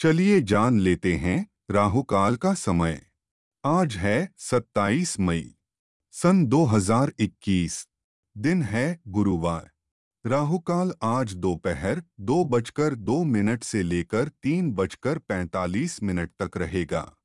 चलिए जान लेते हैं राहुकाल का समय। आज है 27 मई, सन 2021 दिन है गुरुवार। राहुकाल आज दोपहर दो बजकर दो मिनट से लेकर तीन बजकर पैंतालीस मिनट तक रहेगा।